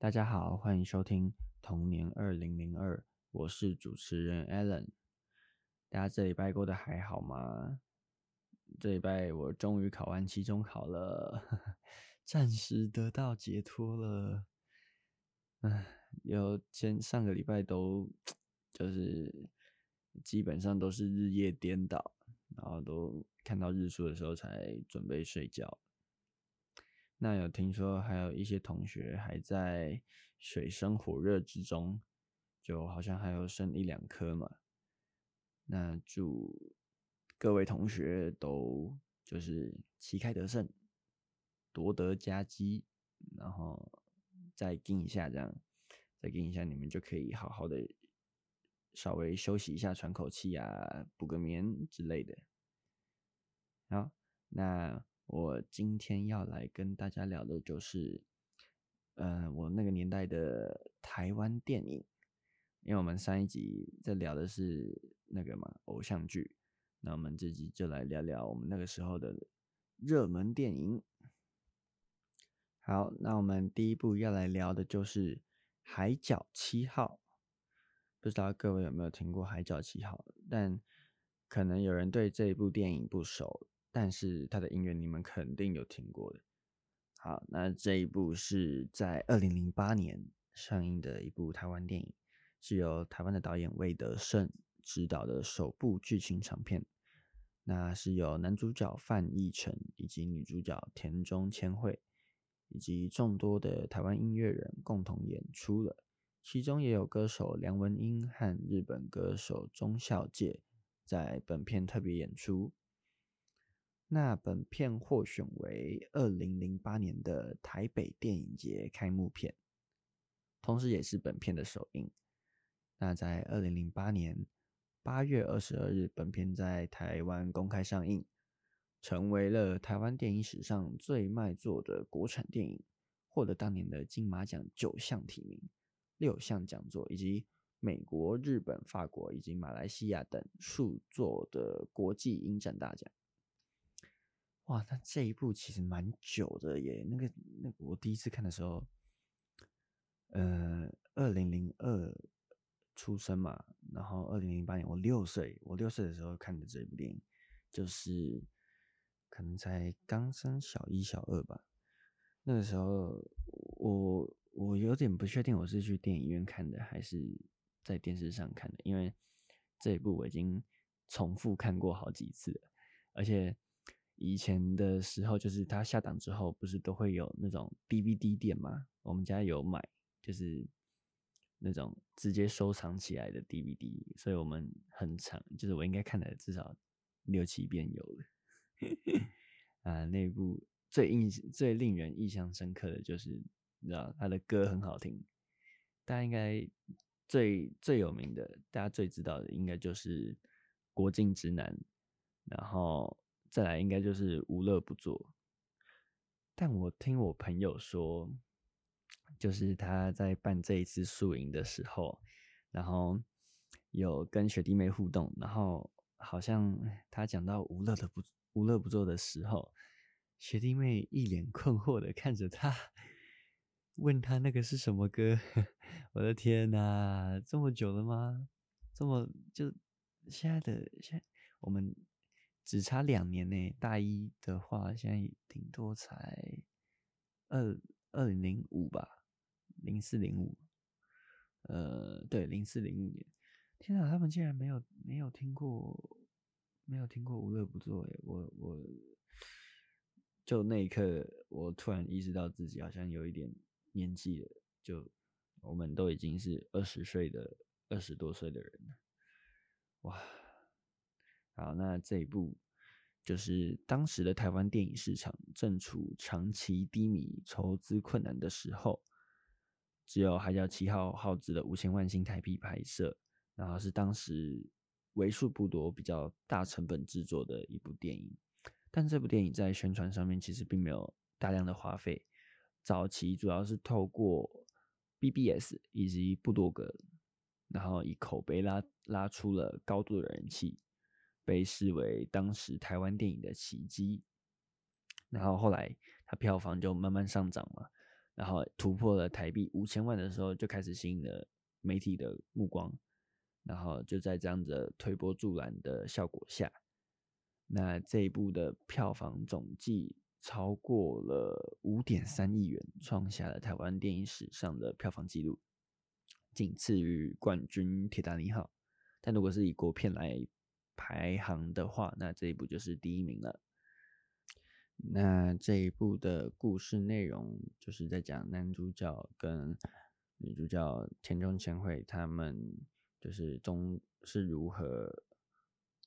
大家好，欢迎收听童年二零零二，我是主持人 Alan。大家这礼拜过得还好吗？这礼拜我终于考完期中考了，暂时得到解脱了。唉，有前上个礼拜都就是基本上都是日夜颠倒，然后都看到日出的时候才准备睡觉。那有听说还有一些同学还在水深火热之中，就好像还有剩一两科嘛。那祝各位同学都就是旗开得胜，夺得佳绩，然后再盯一下这样，再盯一下你们就可以好好的稍微休息一下，喘口气啊，补个眠之类的。好，那。我今天要来跟大家聊的就是，呃，我那个年代的台湾电影，因为我们上一集在聊的是那个嘛偶像剧，那我们这集就来聊聊我们那个时候的热门电影。好，那我们第一部要来聊的就是《海角七号》，不知道各位有没有听过《海角七号》，但可能有人对这一部电影不熟。但是他的音乐你们肯定有听过的。好，那这一部是在二零零八年上映的一部台湾电影，是由台湾的导演魏德圣执导的首部剧情长片。那是由男主角范逸臣以及女主角田中千惠以及众多的台湾音乐人共同演出了，其中也有歌手梁文音和日本歌手中孝介在本片特别演出。那本片获选为二零零八年的台北电影节开幕片，同时也是本片的首映。那在二零零八年八月二十二日，本片在台湾公开上映，成为了台湾电影史上最卖座的国产电影，获得当年的金马奖九项提名、六项讲座，以及美国、日本、法国以及马来西亚等数座的国际影展大奖。哇，那这一部其实蛮久的耶。那个，那，我第一次看的时候，呃，二零零二出生嘛，然后二零零八年我六岁，我六岁的时候看的这部电影，就是可能才刚升小一、小二吧。那个时候，我我有点不确定我是去电影院看的，还是在电视上看的，因为这一部我已经重复看过好几次了，而且。以前的时候，就是他下档之后，不是都会有那种 DVD 店吗？我们家有买，就是那种直接收藏起来的 DVD，所以我们很长，就是我应该看了至少六七遍有了。啊，那部最印最令人印象深刻的就是，你知道他的歌很好听，大家应该最最有名的，大家最知道的应该就是《国境之南》，然后。再来应该就是无乐不作，但我听我朋友说，就是他在办这一次宿营的时候，然后有跟学弟妹互动，然后好像他讲到无乐的不无乐不作的时候，学弟妹一脸困惑的看着他，问他那个是什么歌？我的天哪，这么久了吗？这么就现在的现我们。只差两年呢，大一的话，现在顶多才二二零零五吧，零四零五，呃，对，零四零五年。天哪，他们竟然没有没有听过，没有听过无乐不作诶，我我，就那一刻，我突然意识到自己好像有一点年纪了，就我们都已经是二十岁的二十多岁的人了，哇！好，那这一部就是当时的台湾电影市场正处长期低迷、筹资困难的时候，只有《海角七号》耗资了五千万新台币拍摄，然后是当时为数不多比较大成本制作的一部电影。但这部电影在宣传上面其实并没有大量的花费，早期主要是透过 BBS 以及布多格，然后以口碑拉拉出了高度的人气。被视为当时台湾电影的奇迹，然后后来它票房就慢慢上涨嘛，然后突破了台币五千万的时候，就开始吸引了媒体的目光，然后就在这样子推波助澜的效果下，那这一部的票房总计超过了五点三亿元，创下了台湾电影史上的票房纪录，仅次于冠军《铁达尼号》。但如果是以国片来排行的话，那这一部就是第一名了。那这一部的故事内容就是在讲男主角跟女主角田中千惠他们就是中是如何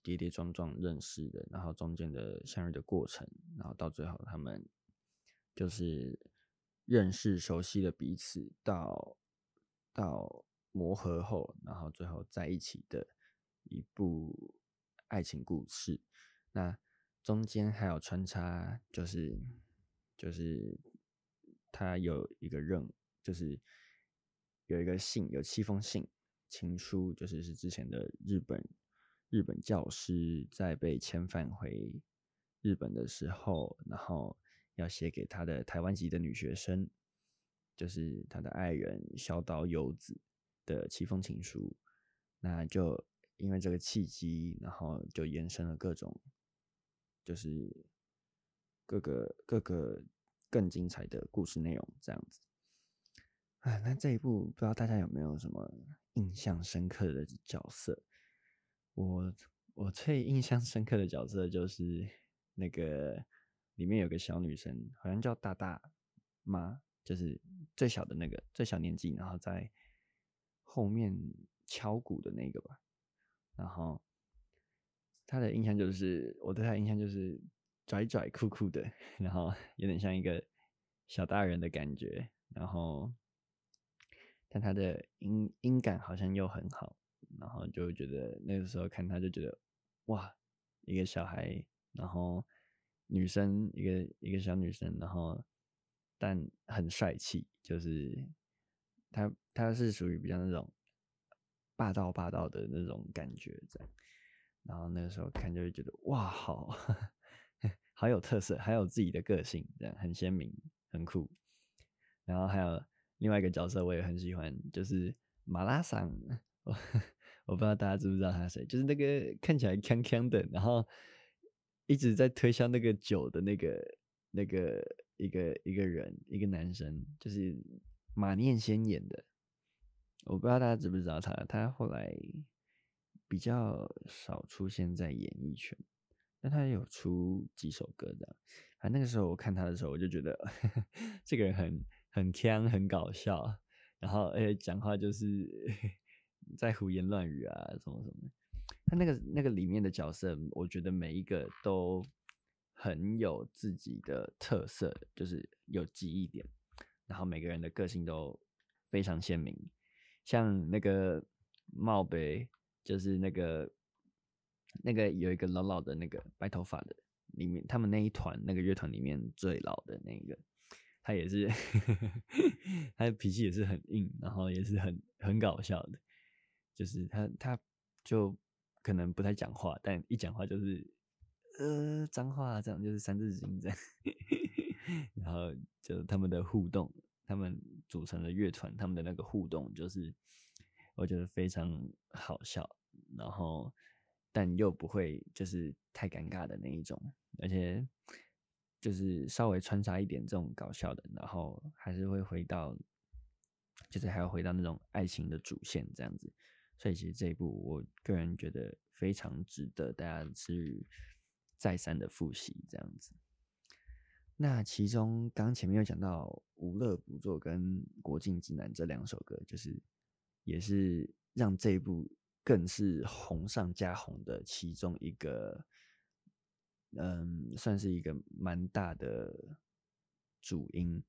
跌跌撞撞认识的，然后中间的相遇的过程，然后到最后他们就是认识熟悉了彼此到到磨合后，然后最后在一起的一部爱情故事。那中间还有穿插，就是就是他有一个任，就是有一个信，有七封信情书，就是是之前的日本日本教师在被遣返回日本的时候，然后要写给他的台湾籍的女学生，就是他的爱人小岛优子的七封情书。那就因为这个契机，然后就延伸了各种。就是各个各个更精彩的故事内容这样子，啊，那这一部不知道大家有没有什么印象深刻的角色？我我最印象深刻的角色就是那个里面有个小女生，好像叫大大妈，就是最小的那个，最小年纪，然后在后面敲鼓的那个吧，然后。他的印象就是，我对他的印象就是拽拽酷酷的，然后有点像一个小大人的感觉，然后但他的音音感好像又很好，然后就觉得那个时候看他就觉得哇，一个小孩，然后女生一个一个小女生，然后但很帅气，就是他他是属于比较那种霸道霸道的那种感觉在。然后那个时候看就会觉得哇，好，好有特色，还有自己的个性，这样很鲜明，很酷。然后还有另外一个角色我也很喜欢，就是马拉桑。我我不知道大家知不知道他是谁，就是那个看起来锵锵的，然后一直在推销那个酒的那个那个一个一个人，一个男生，就是马念先演的。我不知道大家知不知道他，他后来。比较少出现在演艺圈，但他有出几首歌的。啊，那个时候我看他的时候，我就觉得呵呵 这个人很很锵，很搞笑，然后而且讲话就是 在胡言乱语啊，什么什么。他那个那个里面的角色，我觉得每一个都很有自己的特色，就是有记忆点，然后每个人的个性都非常鲜明。像那个帽杯。就是那个那个有一个老老的那个白头发的，里面他们那一团那个乐团里面最老的那个，他也是，他的脾气也是很硬，然后也是很很搞笑的。就是他他就可能不太讲话，但一讲话就是呃脏话，这样就是三字经这样。然后就他们的互动，他们组成的乐团，他们的那个互动就是。我觉得非常好笑，然后但又不会就是太尴尬的那一种，而且就是稍微穿插一点这种搞笑的，然后还是会回到，就是还要回到那种爱情的主线这样子。所以其实这一部我个人觉得非常值得大家去再三的复习这样子。那其中刚前面有讲到《无乐不作》跟《国境之南》这两首歌，就是。也是让这一部更是红上加红的其中一个，嗯，算是一个蛮大的主因，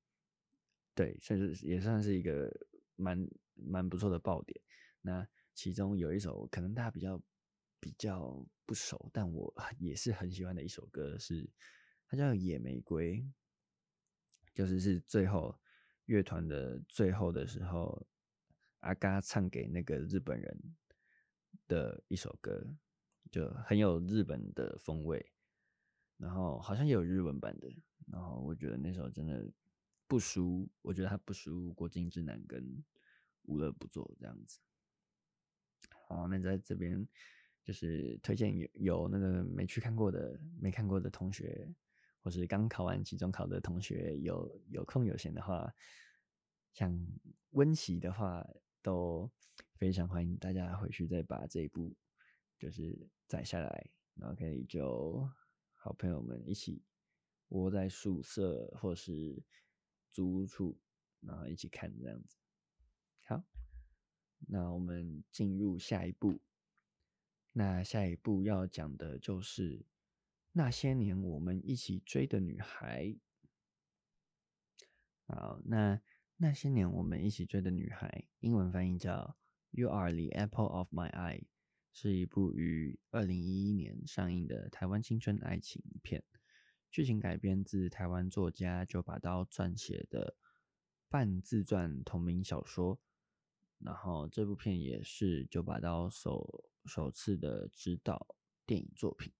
对，甚至也算是一个蛮蛮不错的爆点。那其中有一首可能大家比较比较不熟，但我也是很喜欢的一首歌，是它叫《野玫瑰》，就是是最后乐团的最后的时候。阿嘎唱给那个日本人的一首歌，就很有日本的风味，然后好像也有日文版的，然后我觉得那首真的不输，我觉得他不输国境之南跟无乐不作这样子。好，那在这边就是推荐有有那个没去看过的、没看过的同学，或是刚考完期中考的同学，有有空有闲的话，想温习的话，都非常欢迎大家回去再把这一部就是载下来，然后可以就好朋友们一起窝在宿舍或是租屋处，然后一起看这样子。好。那我们进入下一步。那下一步要讲的就是那些年我们一起追的女孩。好，那那些年我们一起追的女孩，英文翻译叫《You Are the Apple of My Eye》，是一部于二零一一年上映的台湾青春爱情片，剧情改编自台湾作家九把刀撰写的半自传同名小说。然后这部片也是九把刀首首次的执导电影作品。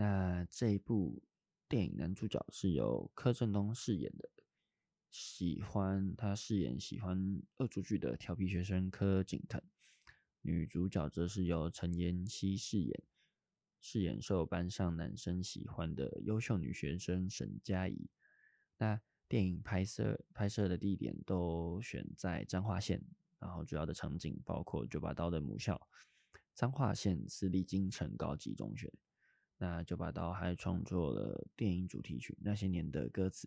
那这一部电影男主角是由柯震东饰演的，喜欢他饰演喜欢恶作剧的调皮学生柯景腾。女主角则是由陈妍希饰演，饰演受班上男生喜欢的优秀女学生沈佳宜。那电影拍摄拍摄的地点都选在彰化县，然后主要的场景包括九把刀的母校彰化县私立金城高级中学。那九把刀还创作了电影主题曲《那些年的歌词》，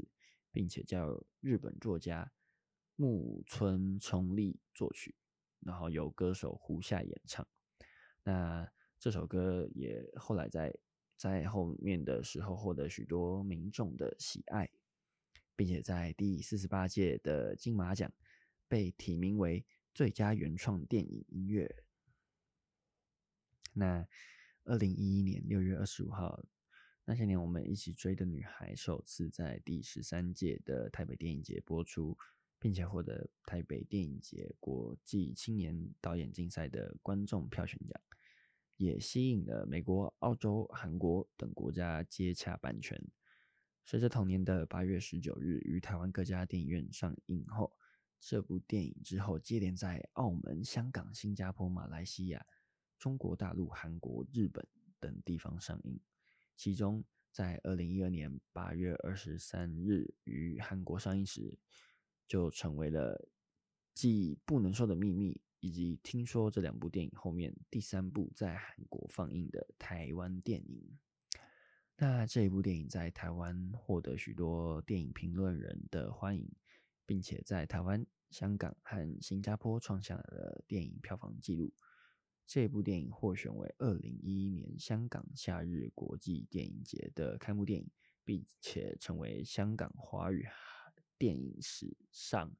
并且叫日本作家木村崇利作曲，然后由歌手胡夏演唱。那这首歌也后来在在后面的时候获得许多民众的喜爱。并且在第四十八届的金马奖被提名为最佳原创电影音乐。那二零一一年六月二十五号，那些年我们一起追的女孩首次在第十三届的台北电影节播出，并且获得台北电影节国际青年导演竞赛的观众票选奖，也吸引了美国、澳洲、韩国等国家接洽版权。随着同年的八月十九日于台湾各家电影院上映后，这部电影之后接连在澳门、香港、新加坡、马来西亚、中国大陆、韩国、日本等地方上映。其中，在二零一二年八月二十三日于韩国上映时，就成为了继《不能说的秘密》以及《听说》这两部电影后面第三部在韩国放映的台湾电影。那这一部电影在台湾获得许多电影评论人的欢迎，并且在台湾、香港和新加坡创下了电影票房纪录。这部电影获选为二零一一年香港夏日国际电影节的开幕电影，并且成为香港华语电影史上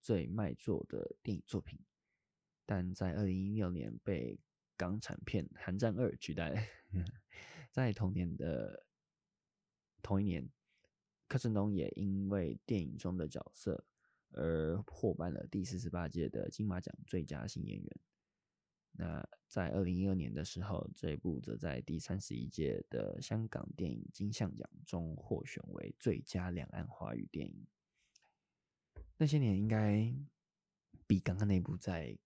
最卖座的电影作品。但在二零一六年被港产片《寒战二》取代。在同年的同一年，柯震东也因为电影中的角色而获颁了第四十八届的金马奖最佳新演员。那在二零一二年的时候，这一部则在第三十一届的香港电影金像奖中获选为最佳两岸华语电影。那些年应该比刚刚那部在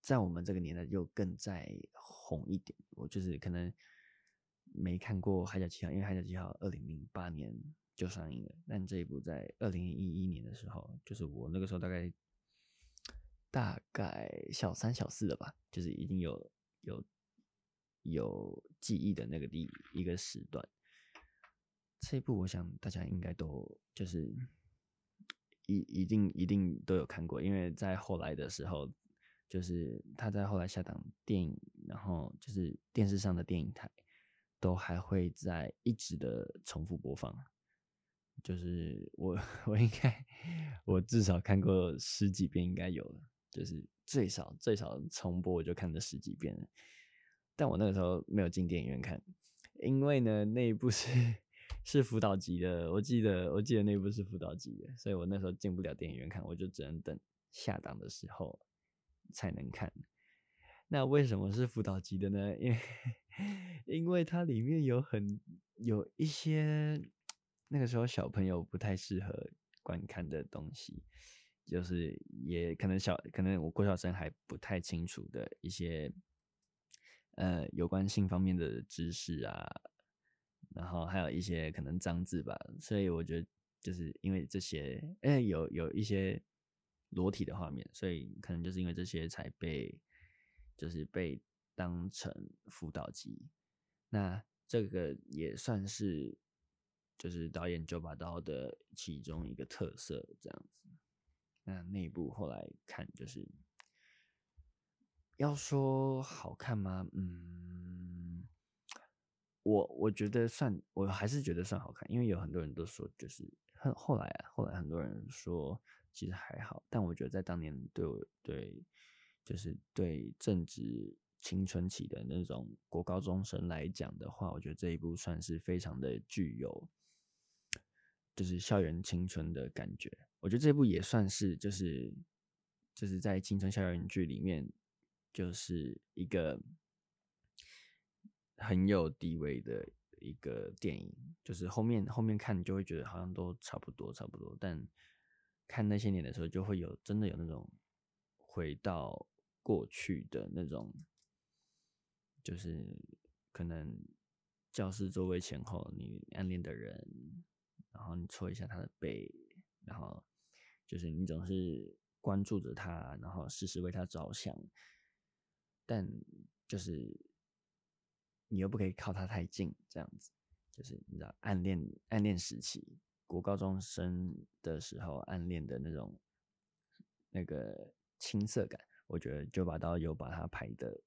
在我们这个年代又更再红一点。我就是可能。没看过《海角七号》，因为《海角七号》二零零八年就上映了，但这一部在二零一一年的时候，就是我那个时候大概大概小三小四了吧，就是已经有有有记忆的那个第一个时段。这一部我想大家应该都就是一一定一定都有看过，因为在后来的时候，就是他在后来下档电影，然后就是电视上的电影台。都还会在一直的重复播放，就是我 我应该 我至少看过十几遍，应该有了，就是最少最少重播我就看了十几遍。但我那个时候没有进电影院看，因为呢那一部是是辅导级的，我记得我记得那部是辅导级的，所以我那时候进不了电影院看，我就只能等下档的时候才能看。那为什么是辅导级的呢？因为 因为它里面有很有一些 那个时候小朋友不太适合观看的东西，就是也可能小，可能我郭小生还不太清楚的一些，呃，有关性方面的知识啊，然后还有一些可能脏字吧，所以我觉得就是因为这些，哎、欸，有有一些裸体的画面，所以可能就是因为这些才被，就是被当成辅导机，那这个也算是。就是导演九把刀的其中一个特色，这样子。那那部后来看，就是要说好看吗？嗯，我我觉得算，我还是觉得算好看，因为有很多人都说，就是后后来啊，后来很多人说其实还好，但我觉得在当年对我对，就是对正值青春期的那种国高中生来讲的话，我觉得这一部算是非常的具有。就是校园青春的感觉，我觉得这部也算是，就是就是在青春校园剧里面，就是一个很有地位的一个电影。就是后面后面看，你就会觉得好像都差不多差不多，但看那些年的时候，就会有真的有那种回到过去的那种，就是可能教室座位前后你暗恋的人。然后你搓一下他的背，然后就是你总是关注着他，然后时时为他着想，但就是你又不可以靠他太近，这样子，就是你知道暗恋暗恋时期，国高中生的时候暗恋的那种那个青涩感，我觉得九把刀有把它拍的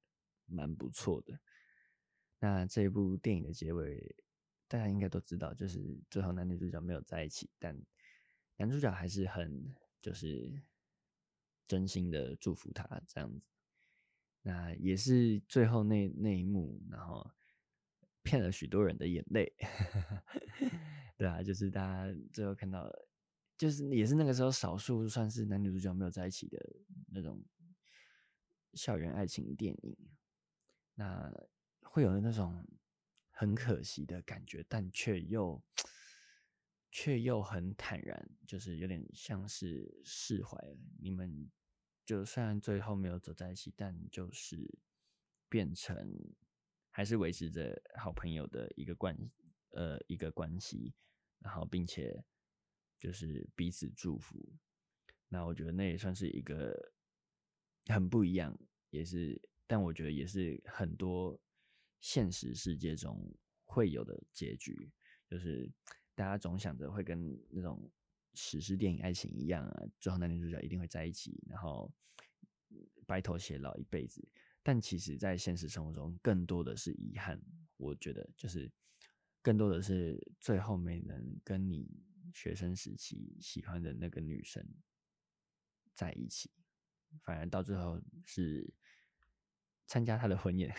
蛮不错的。那这部电影的结尾。大家应该都知道，就是最后男女主角没有在一起，但男主角还是很就是真心的祝福他这样子。那也是最后那那一幕，然后骗了许多人的眼泪。对啊，就是大家最后看到，就是也是那个时候少数算是男女主角没有在一起的那种校园爱情电影。那会有那种。很可惜的感觉，但却又却又很坦然，就是有点像是释怀了。你们就虽然最后没有走在一起，但就是变成还是维持着好朋友的一个关呃一个关系，然后并且就是彼此祝福。那我觉得那也算是一个很不一样，也是，但我觉得也是很多。现实世界中会有的结局，就是大家总想着会跟那种史诗电影爱情一样啊，最后男女主角一定会在一起，然后白头偕老一辈子。但其实，在现实生活中，更多的是遗憾。我觉得，就是更多的是最后没能跟你学生时期喜欢的那个女生在一起，反而到最后是。参加他的婚宴，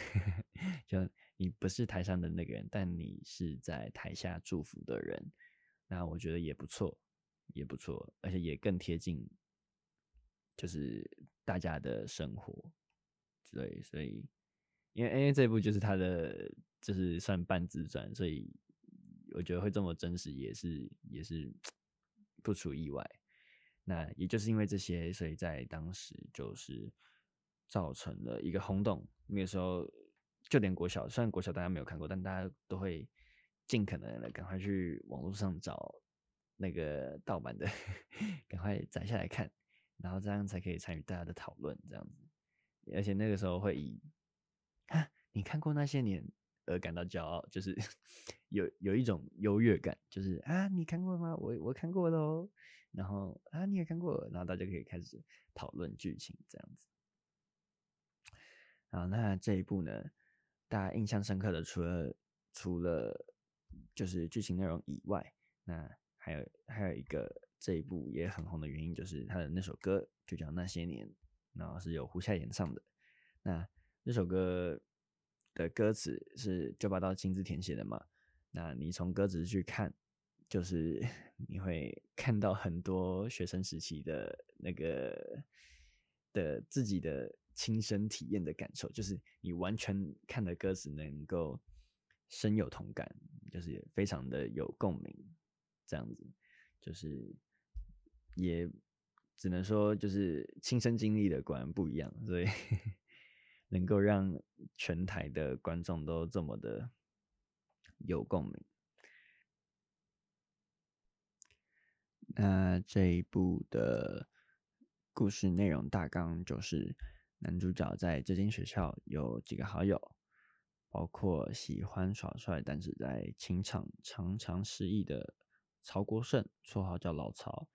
就你不是台上的那个人，但你是在台下祝福的人，那我觉得也不错，也不错，而且也更贴近，就是大家的生活。对，所以因为 A A 这部就是他的，就是算半自传，所以我觉得会这么真实，也是也 是不出意外。那也就是因为这些，所以在当时就是。造成了一个轰动，那个时候就连国小，虽然国小大家没有看过，但大家都会尽可能的赶快去网络上找那个盗版的，赶快载下来看，然后这样才可以参与大家的讨论，这样子。而且那个时候会以啊，你看过那些年而感到骄傲，就是 有有一种优越感，就是啊，你看过吗？我我看过喽。然后啊，你也看过，然后大家可以开始讨论剧情，这样子。啊，那这一部呢，大家印象深刻的，除了除了就是剧情内容以外，那还有还有一个这一部也很红的原因，就是他的那首歌就叫《那些年》，然后是由胡夏演唱的。那这首歌的歌词是九把刀亲自填写的嘛？那你从歌词去看，就是 你会看到很多学生时期的那个的自己的。亲身体验的感受，就是你完全看的歌词能够深有同感，就是非常的有共鸣，这样子，就是也只能说就是亲身经历的果然不一样，所以 能够让全台的观众都这么的有共鸣。那这一部的故事内容大纲就是，男主角在这间学校有几个好友，包括喜欢耍帅，但是在情场常常失意的曹国胜，绰号叫老曹，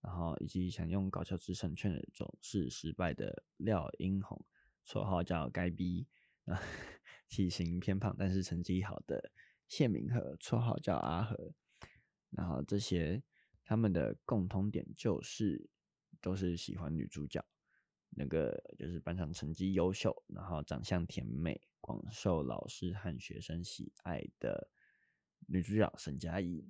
然后以及想用搞笑之神劝人总是失败的廖英宏，绰号叫该逼，啊，体型偏胖但是成绩好的谢明和，绰号叫阿和，然后这些。他们的共同点就是都是喜欢女主角，那个就是班上成绩优秀，然后长相甜美，广受老师和学生喜爱的女主角沈佳宜。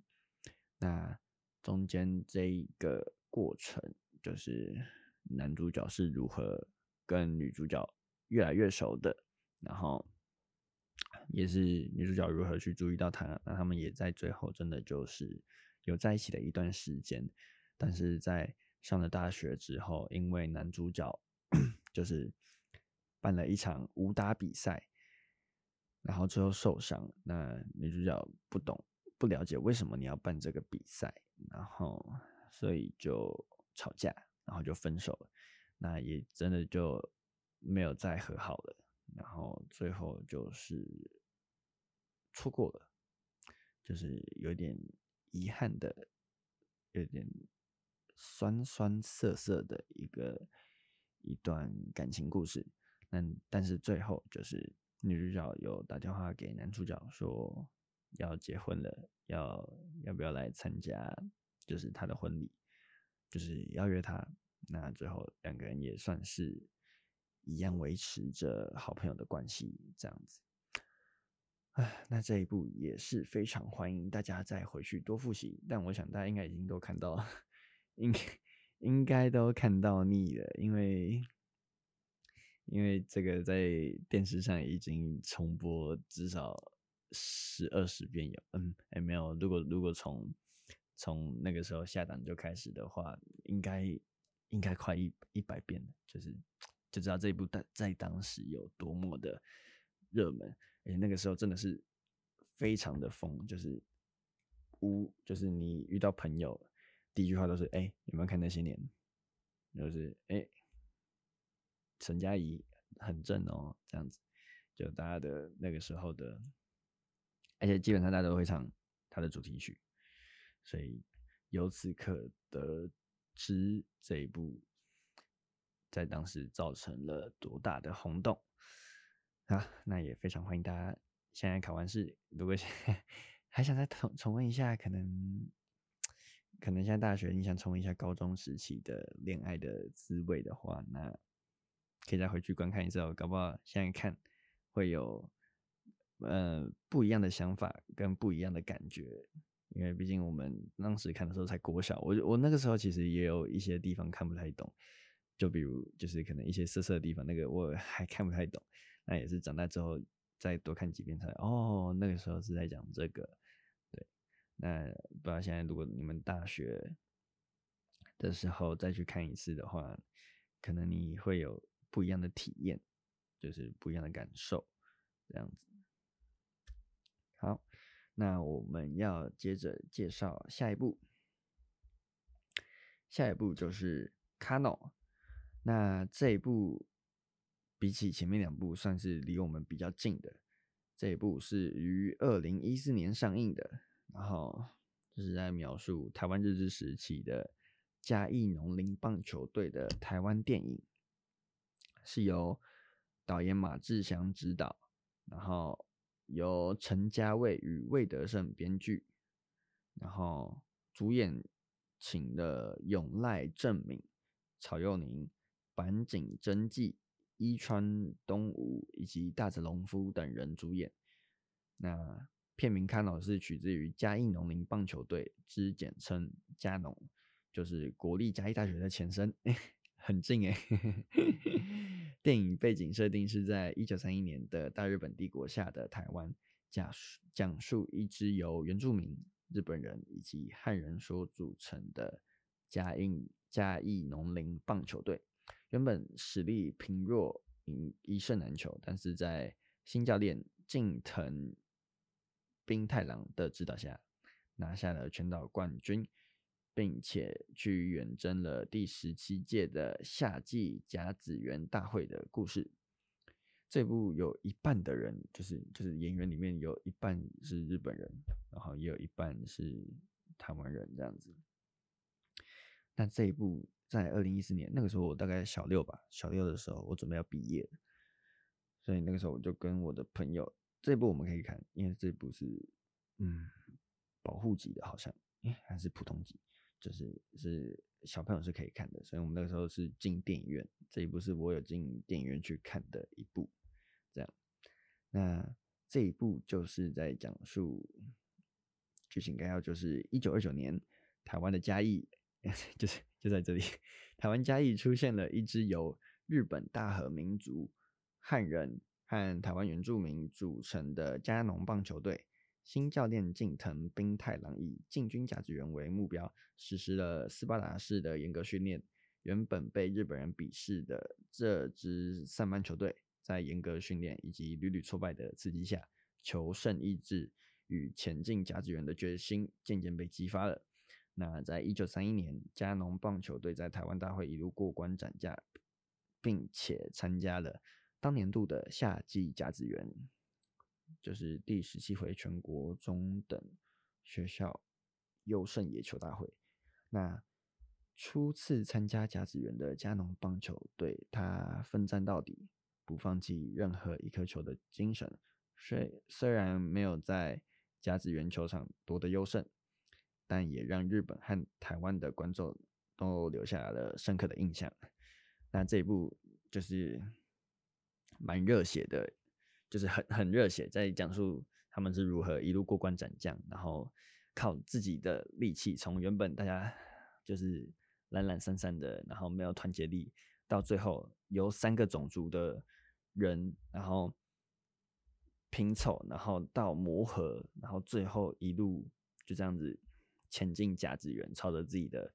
那中间这一个过程，就是男主角是如何跟女主角越来越熟的，然后也是女主角如何去注意到他，那他们也在最后真的就是。有在一起的一段时间，但是在上了大学之后，因为男主角就是办了一场武打比赛，然后最后受伤。那女主角不懂、不了解为什么你要办这个比赛，然后所以就吵架，然后就分手了。那也真的就没有再和好了。然后最后就是错过了，就是有点。遗憾的，有点酸酸涩涩的一个一段感情故事。但但是最后就是女主角有打电话给男主角说要结婚了，要要不要来参加，就是他的婚礼，就是邀约他。那最后两个人也算是一样维持着好朋友的关系，这样子。唉，那这一部也是非常欢迎大家再回去多复习，但我想大家应该已经都看到了，应该应该都看到腻了，因为因为这个在电视上已经重播至少十二十遍有，嗯，还没有，如果如果从从那个时候下档就开始的话，应该应该快一一百遍了，就是就知道这一部在在当时有多么的热门。而且那个时候真的是非常的疯，就是无，就是你遇到朋友，第一句话都是哎、有没有看那些年？就是哎，沈佳怡很正哦，这样子，就大家的那个时候的，而且基本上大家都会唱他的主题曲，所以由此可得知这一部在当时造成了多大的轰动。啊，那也非常欢迎大家。现在考完试，如果 还想再重重温一下，可能可能现在大学你想重温一下高中时期的恋爱的滋味的话，那可以再回去观看一次哦。搞不好现在看会有呃不一样的想法跟不一样的感觉，因为毕竟我们当时看的时候才国小，我我那个时候其实也有一些地方看不太懂，就比如就是可能一些色色的地方，那个我还看不太懂。那也是长大之后再多看几遍才哦，那个时候是在讲这个，那不知道现在如果你们大学的时候再去看一次的话，可能你会有不一样的体验，就是不一样的感受，这样子。好，那我们要接着介绍下一部，下一部就是《KANO》，那这一部。比起前面两部，算是离我们比较近的。这一部是于二零一四年上映的，然后就是在描述台湾日治时期的嘉义农林棒球队的台湾电影，是由导演马志祥执导，然后由陈家卫与魏德圣编剧，然后主演请的永濑正敏、曹佑宁、坂井真纪。伊川东吾以及大泽隆夫等人主演。那片名“卡诺”是取自于嘉义农林棒球队之简称“嘉农”，就是国立嘉义大学的前身，很近哎、电影背景设定是在一九三一年的大日本帝国下的台湾，讲述讲述一支由原住民、日本人以及汉人所组成的嘉义嘉义农林棒球队，原本实力平弱，一一胜难求，但是在新教练近藤兵太郎的指导下，拿下了全岛冠军，并且去远征了第十七届的夏季甲子园大会的故事。这部有一半的人，就是就是演员里面有一半是日本人，然后也有一半是台湾人这样子。但这一部在二零一四年那个时候，我大概小六吧，小六的时候我准备要毕业，所以那个时候我就跟我的朋友，这一部我们可以看，因为这一部是嗯保护级的，好像还是普通级，就是是小朋友是可以看的，所以我们那个时候是进电影院，这一部是我有进电影院去看的一部。这样，那这一部就是在讲述剧情概要，就是一九二九年，台湾的嘉义，就是就在这里，台湾嘉义出现了一支由日本大和民族汉人和台湾原住民组成的加农棒球队。新教练近藤兵太郎以进军甲子园为目标，实施了斯巴达式的严格训练。原本被日本人鄙视的这支上班球队。在严格训练以及屡屡挫败的刺激下，求胜意志与前进甲子园的决心渐渐被激发了。那在一九三一年，加农棒球队在台湾大会一路过关斩将，并且参加了当年度的夏季甲子园，就是第十七回全国中等学校优胜野球大会。那初次参加甲子园的加农棒球队，他奋战到底。不放弃任何一颗球的精神，虽虽然没有在甲子园球场夺得优胜，但也让日本和台湾的观众都留下了深刻的印象。那这一部就是蛮热血的，就是很很热血，在讲述他们是如何一路过关斩将，然后靠自己的力气，从原本大家就是懒懒散散的，然后没有团结力，到最后由三个种族的人，然后拼凑，然后到磨合，然后最后一路就这样子前进甲子园，朝着自己的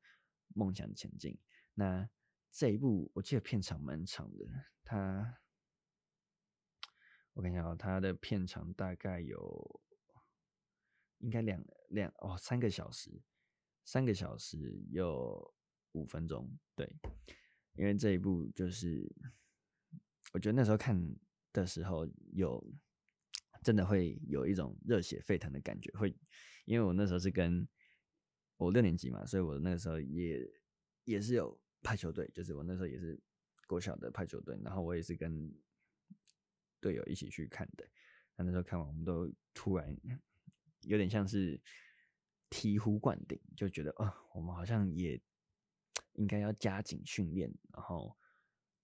梦想前进。那这一部我记得片长蛮长的，它我看一下哦，它的片长大概有应该两两哦三个小时，三个小时有五分钟，对，因为这一部就是。我觉得那时候看的时候，有真的会有一种热血沸腾的感觉。会，因为我那时候是跟我六年级嘛，所以我那个时候也也是有排球队，就是我那时候也是国小的排球队，然后我也是跟队友一起去看的。那那时候看完，我们都突然有点像是醍醐灌顶，就觉得哦，我们好像也应该要加紧训练，然后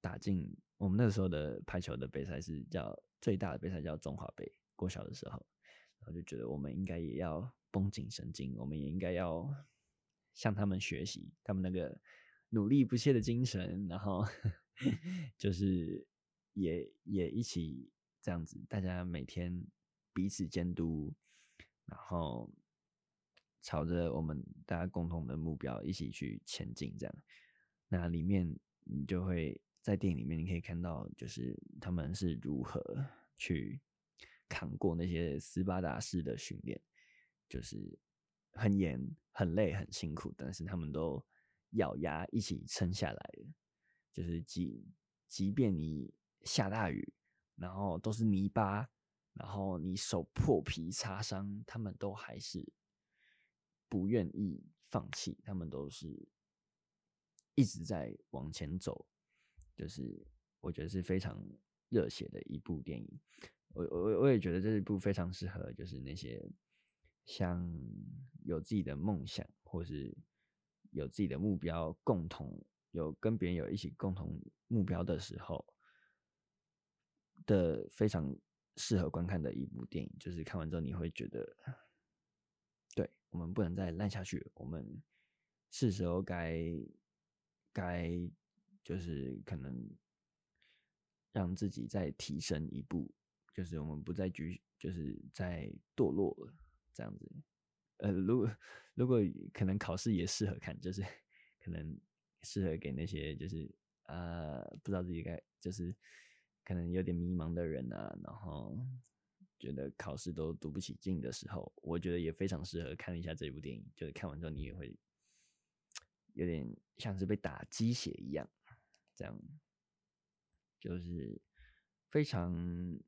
打进。我们那时候的排球的杯赛是叫最大的杯赛叫中华杯，国小的时候，然后就觉得我们应该也要绷紧神经，我们也应该要向他们学习他们那个努力不懈的精神，然后 就是也也一起这样子，大家每天彼此监督，然后朝着我们大家共同的目标一起去前进，这样，那里面你就会。在电影里面，你可以看到，就是他们是如何去扛过那些斯巴达式的训练，就是很严、很累、很辛苦，但是他们都咬牙一起撑下来了。就是即即便你下大雨，然后都是泥巴，然后你手破皮擦伤，他们都还是不愿意放弃，他们都是一直在往前走。就是我觉得是非常热血的一部电影，我我我也觉得这一部非常适合，就是那些像有自己的梦想，或是有自己的目标，共同有跟别人有一起共同目标的时候的非常适合观看的一部电影。就是看完之后你会觉得，对，我们不能再烂下去，我们是时候该该。就是可能让自己再提升一步，就是我们不再局，就是在堕落了这样子。呃，如果如果可能考试也适合看，就是可能适合给那些就是呃不知道自己该就是可能有点迷茫的人啊，然后觉得考试都读不起劲的时候，我觉得也非常适合看一下这部电影。就是看完之后，你也会有点像是被打鸡血一样，这样就是非常。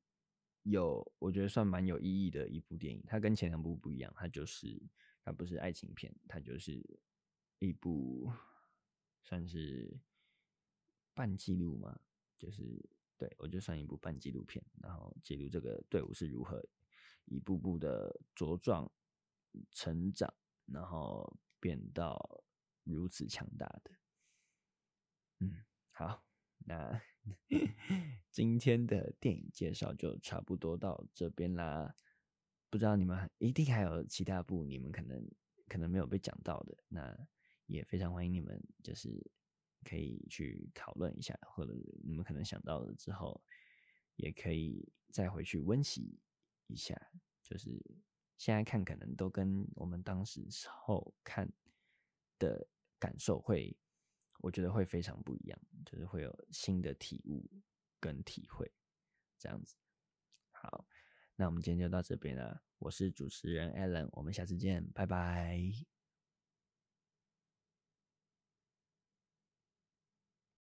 有，我觉得算蛮有意义的一部电影。它跟前两部不一样，它就是它不是爱情片，它就是一部算是半纪录嘛，就是对，我就算一部半纪录片，然后记录这个队伍是如何一步步的茁壮成长，然后变到如此强大的。嗯，好，那。今天的电影介绍就差不多到这边啦。不知道你们一定还有其他部你们可能可能没有被讲到的，那也非常欢迎你们，就是可以去讨论一下，或者你们可能想到了之后，也可以再回去温习一下。就是现在看可能都跟我们当时时候看的感受会。我觉得会非常不一样，就是会有新的体悟跟体会，这样子。好，那我们今天就到这边了。我是主持人 Alan，我们下次见，拜拜。